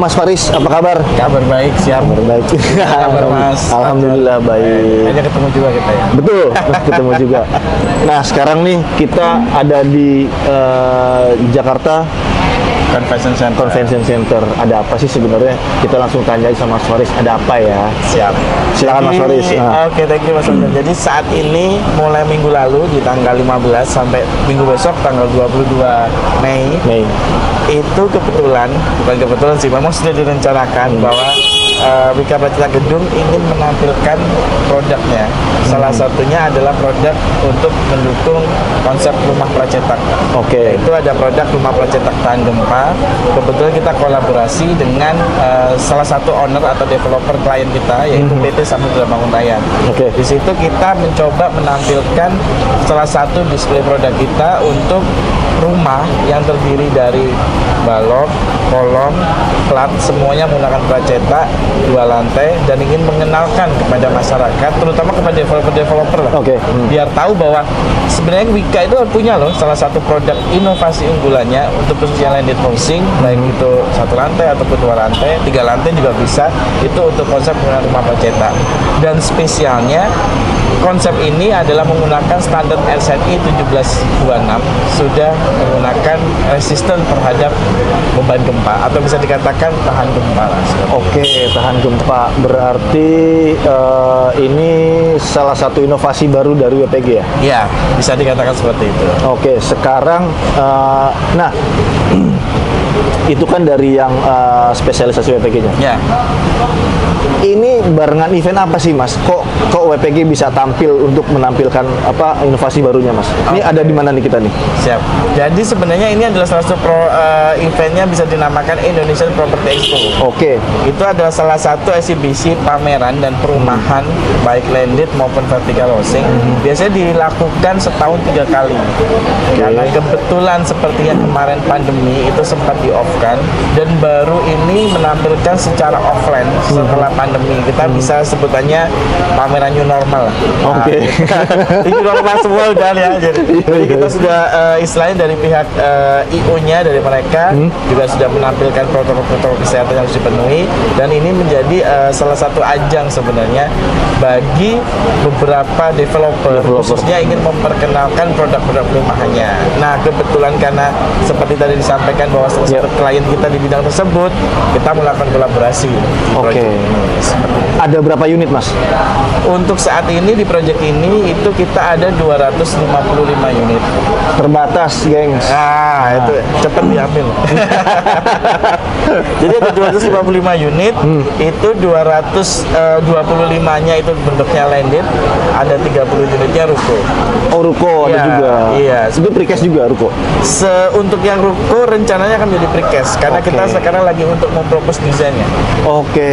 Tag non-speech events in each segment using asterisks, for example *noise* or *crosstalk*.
Mas Faris, apa kabar? Kabar baik, siap. Kabar baik. *laughs* kabar, Mas? Alhamdulillah baik. Hanya ketemu juga kita ya. Betul, *laughs* ketemu juga. Nah, sekarang nih kita ada di eh, Jakarta Convention Center. Convention Center. Ada apa sih sebenarnya? Kita langsung tanya sama Mas Faris, ada apa ya? Siap. Silakan, Mas Faris. Nah. Oke, thank you Mas Faris. Jadi saat ini mulai minggu lalu di tanggal 15 sampai minggu besok tanggal 22 Mei Mei. itu kebetulan bukan kebetulan sih memang sudah direncanakan bahwa uh, Wika Pacita Gedung ingin menampilkan produknya. Salah satunya adalah produk untuk mendukung konsep rumah pracetak. Oke. itu ada produk rumah pracetak tahan gempa. Kebetulan kita kolaborasi dengan uh, salah satu owner atau developer klien kita yaitu PT Samudra Bangun Raya. Oke. di situ kita mencoba menampilkan salah satu display produk kita untuk rumah yang terdiri dari balok, kolom, plat, semuanya menggunakan plat cetak dua lantai dan ingin mengenalkan kepada masyarakat, terutama kepada developer-developer lah, Oke. Hmm. biar tahu bahwa sebenarnya Wika itu punya loh salah satu produk inovasi unggulannya untuk khususnya landed housing, baik itu satu lantai ataupun dua lantai, tiga lantai juga bisa. Itu untuk konsep menggunakan rumah plat cetak. Dan spesialnya konsep ini adalah menggunakan standar RZI 1726 sudah menggunakan resisten terhadap beban gempa atau bisa dikatakan tahan gempa lah. Oke, tahan gempa. Berarti eh, ini salah satu inovasi baru dari WPG ya? Ya, bisa dikatakan seperti itu. Oke, sekarang eh, nah *clears throat* itu kan dari yang eh, spesialisasi WPG-nya. Ya, Ini barengan event apa sih, Mas? Kok kok WPG bisa tampil untuk menampilkan apa inovasi barunya, Mas? Ini ada di mana nih kita nih? siap. Jadi sebenarnya ini adalah salah satu pro, eh, eventnya bisa dinamakan Indonesian Property Expo. Oke. itu adalah salah satu eksibisi pameran dan perumahan baik landed maupun vertical housing biasanya dilakukan setahun tiga kali karena kebetulan seperti yang kemarin pandemi itu sempat di off kan dan baru ini menampilkan secara offline setelah pandemi kita bisa sebutannya pameran new normal. Nah, Oke. ini *laughs* new normal semua udah ya jadi, jadi kita sudah eh, istilahnya dari pihak IO-nya dari mereka juga sudah menampilkan protokol-protokol kesehatan yang harus dipenuhi dan ini menjadi eh, salah satu ajang sebenarnya bagi beberapa developer, khususnya ingin memperkenalkan produk-produk perumahannya. Nah kebetulan karena seperti tadi disampaikan bahwa salah satu klien kita di bidang tersebut kita melakukan kolaborasi. Oke. itu. Ada berapa unit, Mas? Untuk saat ini di project ini itu kita ada 255 unit. Terbatas, gengs. Ah, itu cepat diambil. *laughs* Jadi ada 255 unit, itu 225-nya itu bentuknya landed, ada 30 unitnya ruko. Oh, ruko ada Iya, juga. iya. Itu precast juga ruko. Se untuk yang ruko rencananya akan menjadi precast karena Oke. kita sekarang lagi untuk mempropos desainnya. Oke,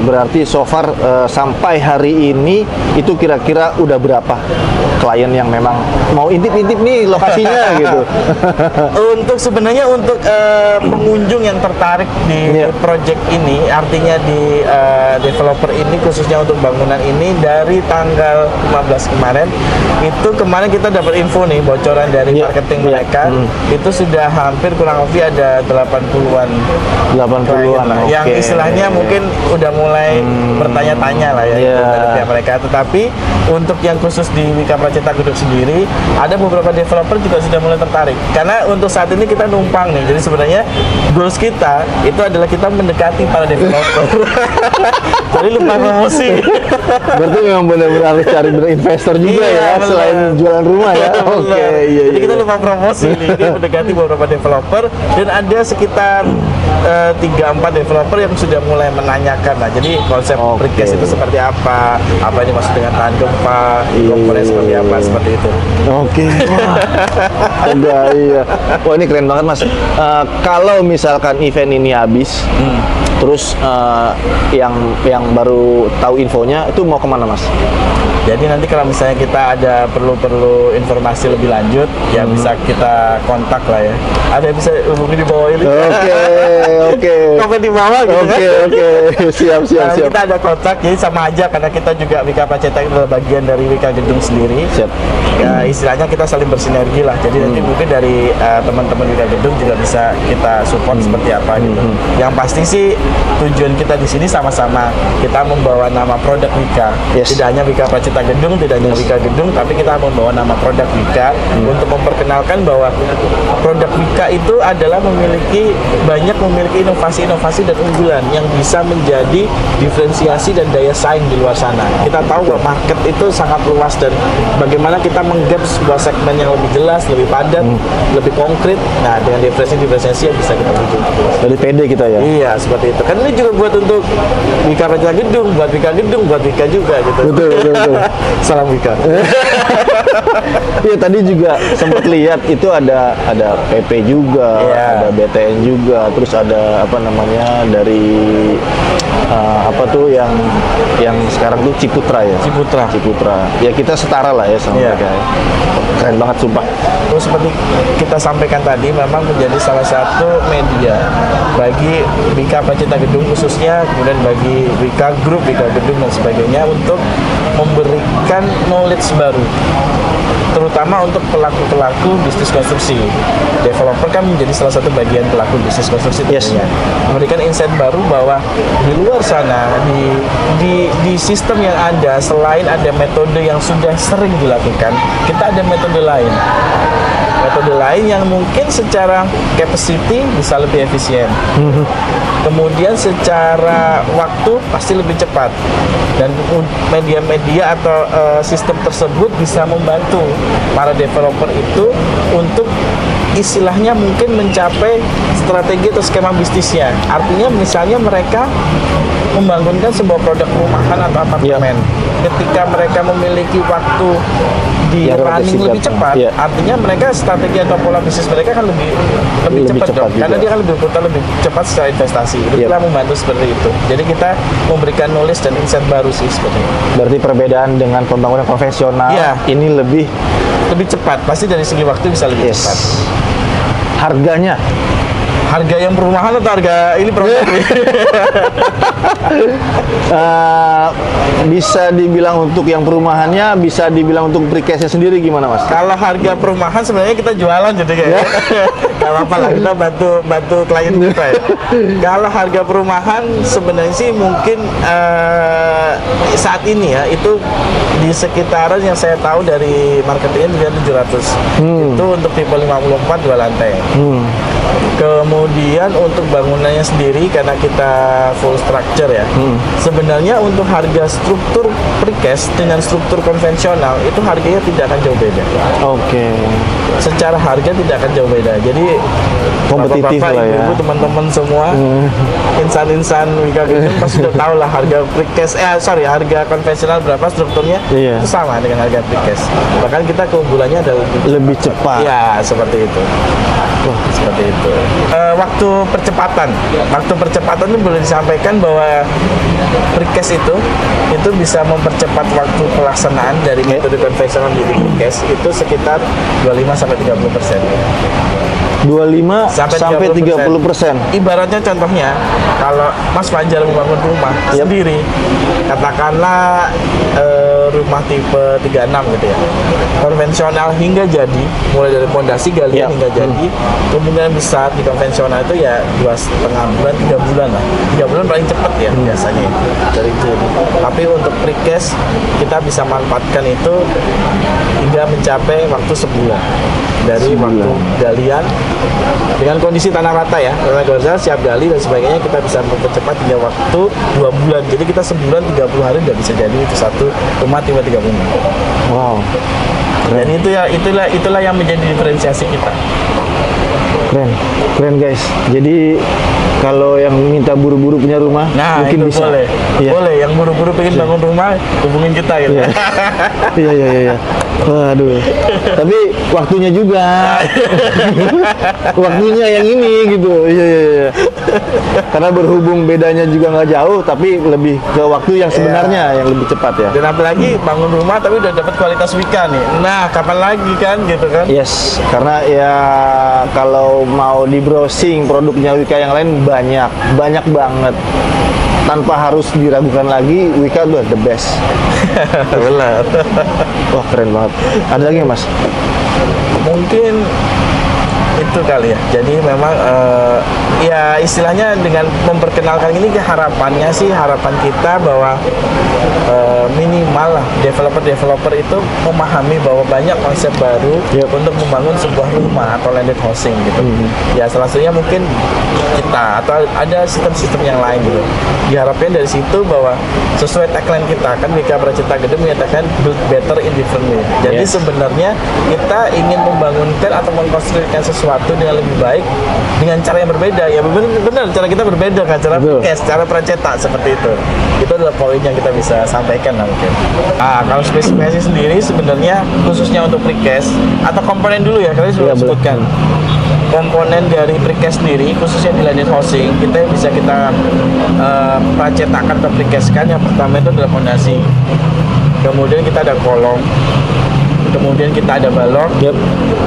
berarti so far eh, sampai hari ini itu kira-kira udah berapa klien yang memang mau intip-intip nih lokasinya *laughs* gitu. Untuk sebenarnya untuk eh, pengunjung yang tertarik di Iya. project ini, artinya di eh, developer ini khususnya untuk bangunan ini dari tanggal 15 kemarin, itu kemarin kita dapat info nih bocoran dari Iya, marketing iya. mereka, Hmm. itu sudah hampir kurang lebih ada 80-an 80-an. klien lah. yang istilahnya mungkin udah mulai bertanya-tanya lah ya Iya. itu dari pihak mereka. Tetapi untuk yang khusus di Wika Praceta Gedung sendiri, ada beberapa developer juga sudah mulai tertarik. Karena untuk saat ini kita numpang nih. Jadi sebenarnya goals kita itu adalah kita mendekati para developer. *laughs* Jadi lupa promosi. Berarti memang benar-benar harus cari investor juga Iya, ya benar. selain jualan rumah ya. Oke, Benar. iya Jadi iya. kita lupa promosi nih, ini mendekati beberapa developer dan ada sekitar eh, tiga empat developer yang sudah mulai menanyakan lah. Jadi konsep Oke. precast itu seperti apa, apa ini maksud dengan tahan gempa, Iya. komponen seperti apa, seperti itu. Oke, wah, *laughs* ada *laughs* iya. Wah ini keren banget mas. Eh, kalau misalkan event ini habis, Hmm. terus eh, yang yang baru tahu infonya itu mau ke mana mas? Jadi nanti kalau misalnya kita ada perlu-perlu informasi lebih lanjut, ya Hmm. bisa kita kontak lah ya. Ada yang bisa hubungi di bawah ini. Oke, oke. *laughs* Komen di bawah gitu kan. Oke, oke. Siap, siap, Nah, siap. kita ada kontak, jadi sama aja karena kita juga Wika Paceta itu adalah bagian dari Wika Gedung sendiri. Siap. Ya istilahnya kita saling bersinergi lah. Jadi Jadi mungkin dari uh, teman-teman Wika Gedung juga bisa kita support seperti apa gitu. Yang pasti sih tujuan kita di sini sama-sama kita membawa nama produk Wika. Yes. Tidak hanya Wika Pracita Gedung, tidak hanya Wika Gedung, tapi kita membawa nama produk Wika untuk memperkenalkan bahwa produk Wika itu adalah memiliki banyak memiliki inovasi-inovasi dan unggulan yang bisa menjadi diferensiasi dan daya saing di luar sana. Kita tahu bahwa market itu sangat luas dan bagaimana kita menggap sebuah segmen yang lebih jelas, lebih padat, lebih konkret. Nah, dengan diferensiasi-diferensiasi yang bisa kita tuju. Dari PD kita ya. Iya, seperti itu. Kan ini juga buat untuk Wika Raja Gedung, buat Wika Gedung, buat Wika juga gitu. Betul, betul, betul. *laughs* Salam Wika. *laughs* Iya tadi juga sempat lihat itu ada ada PP juga, Iya. ada BTN juga, terus ada apa namanya dari uh, apa tuh yang yang sekarang tuh Ciputra ya. Ciputra. Ciputra. Ya kita setara lah ya sama Iya. mereka. ya. Keren banget sumpah. Terus seperti kita sampaikan tadi memang menjadi salah satu media bagi Wika Pacita Gedung khususnya kemudian bagi Wika Group, Wika Gedung dan sebagainya untuk memberikan knowledge baru terutama untuk pelaku-pelaku bisnis konstruksi. Developer kan menjadi salah satu bagian pelaku bisnis konstruksi Yes. tentunya. Memberikan insight baru bahwa di luar sana di di di sistem yang ada selain ada metode yang sudah sering dilakukan, kita ada metode lain. Metode lain yang mungkin secara capacity bisa lebih efisien. Kemudian secara waktu pasti lebih cepat dan un- media-media atau eh, sistem tersebut bisa membantu para developer itu untuk istilahnya mungkin mencapai strategi atau skema bisnisnya. Artinya misalnya mereka membangunkan sebuah produk perumahan atau apartemen. Ketika mereka memiliki waktu di Yang running lebih cepat, Iya. artinya mereka strategi atau pola bisnis mereka kan lebih lebih, Lebih cepat, cepat dong. Karena juga. dia kan lebih berputar lebih cepat secara investasi. Itu telah membantu seperti itu. Jadi kita memberikan knowledge dan insight baru sih seperti itu. Berarti perbedaan dengan pembangunan konvensional Iya. ini lebih Lebih cepat, pasti dari segi waktu bisa lebih yes. cepat. Harganya Harga yang perumahan atau harga ini produk? *laughs* eh, bisa dibilang untuk yang perumahannya, bisa dibilang untuk precase sendiri gimana mas? Kalau harga perumahan sebenarnya kita jualan jadi kayak Ya. *laughs* Gak apa-apa lah kita bantu bantu klien kita ya. Kalau harga perumahan sebenarnya sih mungkin eh, saat ini ya itu di sekitaran yang saya tahu dari marketingnya di 700 itu untuk tipe 54 dua lantai. Hmm. Kemudian untuk bangunannya sendiri karena kita full structure ya. Sebenarnya untuk harga struktur precast dengan struktur konvensional itu harganya tidak akan jauh beda. Oke. Secara harga tidak akan jauh beda. Jadi Kompetitif bapak-bapak, lah ya. teman-teman semua, insan-insan Wika Gedung *laughs* pasti sudah tahu lah harga precast. Eh sorry, harga konvensional berapa strukturnya Iya. itu sama dengan harga precast. Bahkan kita keunggulannya adalah Lebih cepat. Ya, seperti itu. Wah, seperti itu. Eh, waktu percepatan, waktu percepatan itu boleh disampaikan bahwa precast itu itu bisa mempercepat waktu pelaksanaan dari metode konvensional menjadi precast itu sekitar 25 sampai 30 persen. 25 Sampai sampai 30 persen. Ibaratnya contohnya, kalau Mas Fajar membangun rumah Yap. sendiri, katakanlah eh, rumah tipe 36 gitu ya, konvensional hingga jadi, mulai dari pondasi galian Yap. hingga jadi, kemungkinan besar di konvensional itu ya dua setengah bulan, tiga bulan lah, tiga bulan paling cepat ya biasanya dari itu. Tapi untuk precast kita bisa manfaatkan itu hingga mencapai waktu sebulan dari Sebulan. waktu galian dengan kondisi tanah rata ya tanah rata siap gali dan sebagainya kita bisa mempercepat hingga waktu dua bulan jadi kita sebulan 30 hari udah bisa jadi itu satu rumah tiba-tiga bunga Wow. dan itu ya itulah itulah yang menjadi diferensiasi kita Keren. Keren guys. Jadi kalau yang minta buru-buru punya rumah nah mungkin itu bisa. boleh Iya. boleh yang buru-buru pengen bangun rumah hubungin kita gitu Iya. Iya iya iya. iya. Waduh. Tapi waktunya juga. waktunya yang ini gitu. Iya iya iya. Karena berhubung bedanya juga nggak jauh, tapi lebih ke waktu yang sebenarnya yang lebih cepat ya. dan apalagi bangun rumah tapi udah dapat kualitas wika nih nah kapan lagi kan gitu kan Yes, karena ya kalau mau di browsing produknya Wika yang lain banyak, banyak banget. Tanpa harus diragukan lagi, Wika udah the best. *laughs* benar Wah keren banget. Ada lagi mas? mungkin itu kali ya. Jadi memang eh, ya istilahnya dengan memperkenalkan ini harapannya sih harapan kita bahwa eh, minimal lah developer-developer itu memahami bahwa banyak konsep baru Yep. untuk membangun sebuah rumah atau landed housing gitu. Hmm. Ya salah satunya mungkin kita atau ada sistem-sistem yang lain gitu. Diharapkan dari situ bahwa sesuai tagline kita kan Wika Pracita Gedung menyatakan build better in different way. Jadi Yes. sebenarnya kita ingin membangunkan atau mengkonstruksikan sesuatu dengan lebih baik dengan cara yang berbeda. Ya benar benar cara kita berbeda kan? Cara cash cara pracetak seperti itu. Itu adalah poin yang kita bisa sampaikan lah mungkin. Ah kalau spesifikasi sendiri sebenarnya khususnya untuk precast atau komponen dulu ya kalian sudah betul. sebutkan. Komponen dari precast sendiri khususnya di landed housing kita bisa kita eh, pracetakan atau precastkan yang pertama itu adalah fondasi. Kemudian kita ada kolom kemudian kita ada balok Yep.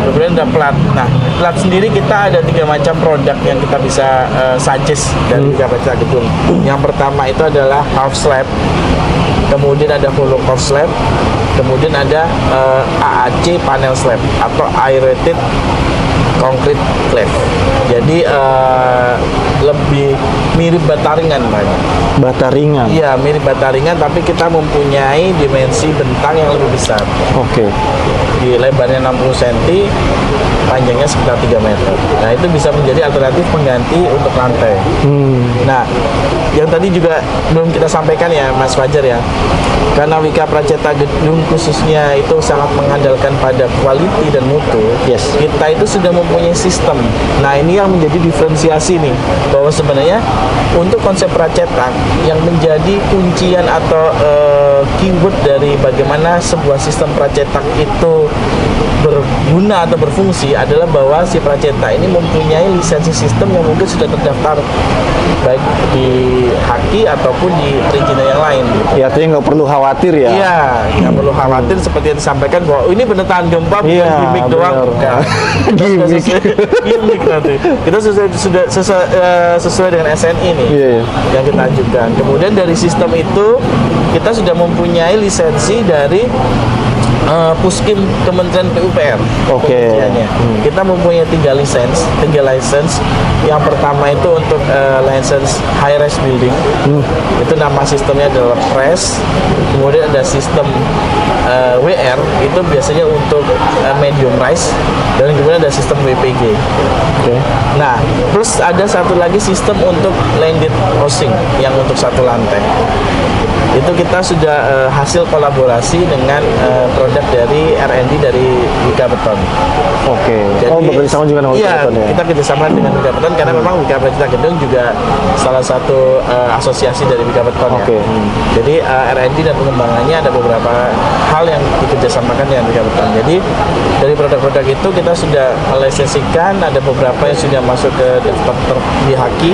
kemudian ada plat nah plat sendiri kita ada tiga macam produk yang kita bisa eh, suggest dari tiga macam gedung yang pertama itu adalah half slab kemudian ada hollow core slab kemudian ada eh, AAC panel slab atau aerated concrete slab jadi eh, lebih mirip bataringan banyak Bata ringan. Iya, mirip bata ringan tapi kita mempunyai dimensi bentang yang lebih besar. Oke. Di lebarnya 60 cm, panjangnya sekitar 3 meter. Nah, itu bisa menjadi alternatif pengganti untuk lantai. Hmm. Nah, yang tadi juga belum kita sampaikan ya Mas Fajar ya. Karena Wika Praceta Gedung khususnya itu sangat mengandalkan pada quality dan mutu. Yes. Kita itu sudah mempunyai sistem. Nah, ini yang menjadi diferensiasi nih bahwa sebenarnya untuk konsep pracetak yang menjadi kuncian atau eh, keyword dari bagaimana sebuah sistem pracetak itu berguna atau berfungsi adalah bahwa si pracetak ini mempunyai lisensi sistem yang mungkin sudah terdaftar baik di Haki ataupun di perizinan yang lain gitu. Ya, artinya nggak perlu khawatir ya. Iya, nggak perlu khawatir seperti yang disampaikan bahwa "Oh, ini benar tahan gempa bukan Iya, gimmick doang. benar. Bukan. Kita sudah Gimmick. sesuai, gimmick nanti. Kita sudah sudah sesuai, eh, sesuai dengan SNI nih Iya, iya. yang kita ajukan. Kemudian dari sistem itu kita sudah mempunyai lisensi dari eh, Puskim Kementerian PUPR. Oke. Pengujiannya. Kita mempunyai tiga lisensi, tiga license. Yang pertama itu untuk eh, license high rise building. Itu nama sistemnya adalah PRES. Kemudian ada sistem eh, WR itu biasanya untuk eh, medium rise dan kemudian ada sistem WPG. Oke. Nah, terus ada satu lagi sistem untuk landed housing yang untuk satu lantai. Itu kita sudah eh, hasil kolaborasi dengan eh, produk dari R&D dari Wika Beton. Oke. oh, bekerja sama juga dengan iya, Beton ya. kita kerjasama dengan Wika Beton karena memang Wika Pracita Gedung juga salah satu eh, asosiasi dari Wika Beton Oke. ya. Jadi eh, R&D dan pengembangannya ada beberapa hal yang dikerjasamakan dengan Wika Beton. Jadi dari produk-produk itu kita sudah melisensikan, ada beberapa yang sudah masuk ke daftar di Haki.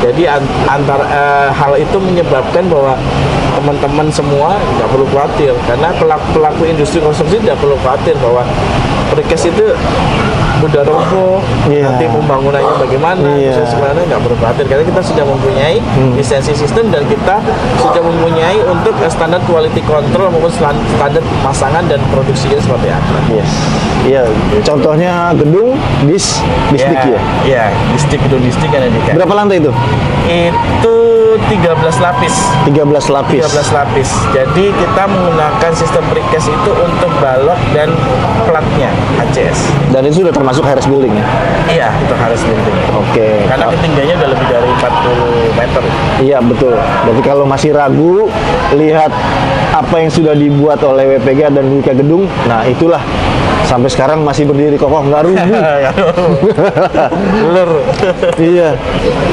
Jadi an- antar eh, hal itu menyebabkan bahwa teman-teman semua nggak perlu khawatir karena pelaku-pelaku industri konstruksi tidak perlu khawatir bahwa precast itu udah roboh Iya. nanti pembangunannya bagaimana Iya. bisa sebenarnya nggak perlu khawatir karena kita sudah mempunyai lisensi sistem dan kita sudah mempunyai untuk standar quality control maupun stan- standar pemasangan dan produksinya seperti apa Yes. Iya, contohnya gedung dis distik ya. Iya, distik gedung distik ada di Berapa lantai itu? Itu 13 lapis. 13 lapis. 13 lapis. Jadi kita menggunakan sistem precast itu untuk balok dan platnya HCS. Dan itu sudah termasuk Harris Building ya. Iya, itu harus building. Oke. Karena ketinggiannya udah lebih dari 40 meter. Iya betul. Jadi kalau masih ragu, lihat apa yang sudah dibuat oleh WPG dan Wika Gedung. Nah itulah sampai sekarang masih berdiri kokoh nggak rubuh. *laughs* Bener. *laughs* iya.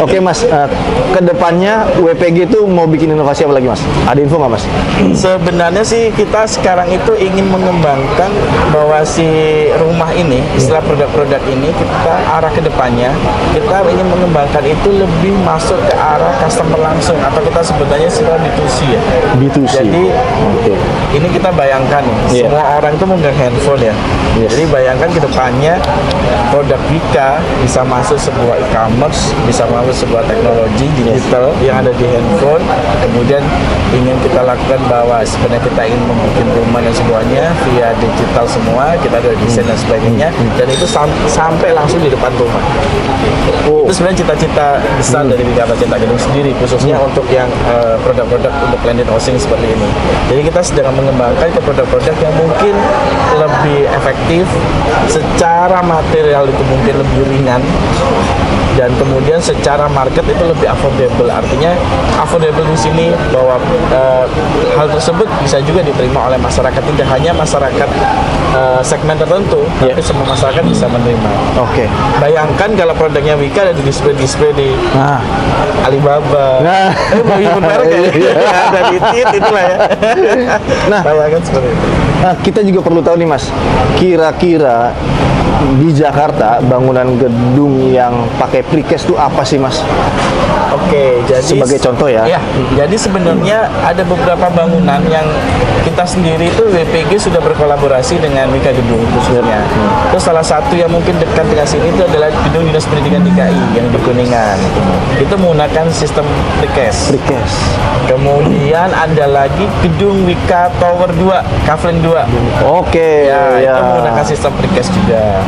Oke mas, eh, ke depannya WPG itu mau bikin inovasi apa lagi mas? Ada info nggak mas? Sebenarnya sih kita sekarang itu ingin mengembangkan bahwa si rumah ini, setelah produk-produk ini kita arah ke depannya kita ingin mengembangkan itu lebih masuk ke arah customer langsung atau kita sebenarnya istilah B2C ya. B2C. Jadi Oke. Ini kita bayangkan nih, Iya. semua orang itu memegang handphone ya. Yes. Jadi bayangkan ke depannya produk Wika bisa masuk sebuah e-commerce, bisa masuk sebuah teknologi digital yang ada di handphone. Kemudian ingin kita lakukan bahwa sebenarnya kita ingin membuat rumah dan semuanya via digital semua, kita ada desain dan sebagainya, dan itu sam- sampai langsung di depan rumah. Oh. Itu sebenarnya cita-cita besar dari Wika Cinta Gedung sendiri, khususnya untuk yang eh, produk-produk untuk landed housing seperti ini. Jadi kita sedang mengembangkan ke produk-produk yang mungkin lebih efektif, secara material itu mungkin lebih ringan, dan kemudian secara market itu lebih affordable. Artinya affordable di sini bahwa eh, hal tersebut bisa juga diterima oleh masyarakat tidak hanya masyarakat eh, segmen tertentu, Ya. tapi semua masyarakat bisa menerima. Oke. Bayangkan kalau produknya Wika ada di display-display di Nah, Alibaba. Nah. Eh, merek ya? *laughs* Iya. ada di Tit itulah ya. Nah. bayangkan seperti itu. Nah, kita juga perlu tahu nih Mas, kira-kira di Jakarta bangunan gedung yang pakai precast itu apa sih Mas? Oke, jadi Sebagai contoh ya. Ya, jadi sebenarnya ada beberapa bangunan yang kita sendiri itu WPG sudah berkolaborasi dengan Wika Gedung khususnya. Terus salah satu yang mungkin dekat dengan sini itu adalah Gedung Dinas Pendidikan DKI yang di Kuningan. Itu menggunakan sistem precast. Precast. Kemudian ada lagi Gedung Wika Tower 2, Kavling 2. Oke, Ya, ya. itu menggunakan sistem precast juga.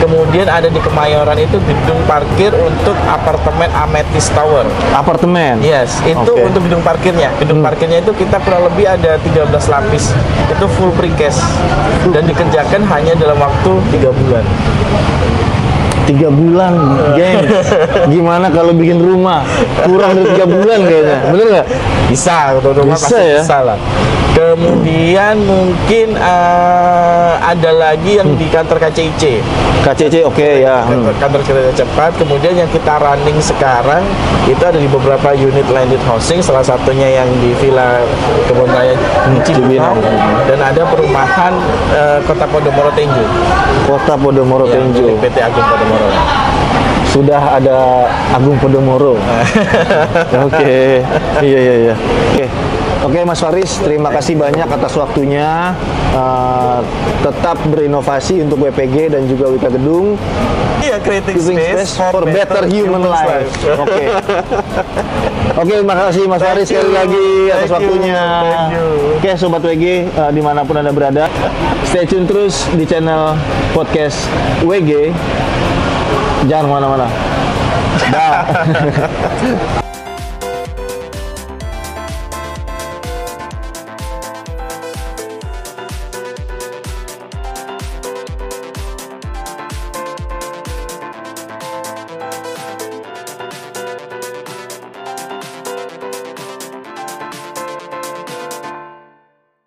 Kemudian ada di Kemayoran itu gedung parkir untuk apartemen Amethyst Tower. Apartemen. Yes, itu Oke. untuk gedung parkirnya. Gedung parkirnya itu kita kurang lebih ada 13 lapis. Itu full precast dan dikerjakan hanya dalam waktu 3 bulan. Tiga bulan, gengs. Gimana kalau bikin rumah? Kurang dari tiga bulan kayaknya. Bener nggak? Bisa, untuk rumah Bisa pasti ya? bisa lah. Kemudian mungkin eh, ada lagi yang di kantor KCIC. KCC oke ya. Hmm. kantor, kantor kereta cepat. Kemudian yang kita running sekarang itu ada di beberapa unit landed housing, salah satunya yang di Villa Kebun Raya Cibinong. Cibinong dan ada perumahan eh, Kota Podomoro Tenju. Kota Podomoro Ya, Tenjo. PT Agung Podomoro. Sudah ada Agung Podomoro. *laughs* Oke. Iya iya iya. Oke. Oke Mas Faris, terima kasih banyak atas waktunya. Eh, tetap berinovasi untuk WPG dan juga Wika Gedung. Iya, creating Giving space for better human life. Oke. *laughs* Oke, terima kasih Mas Faris sekali lagi atas Thank waktunya. Oke, sobat WG eh, di mana pun anda berada, stay tune terus di channel podcast WG. Jangan ke mana-mana. *laughs* Dah. *laughs*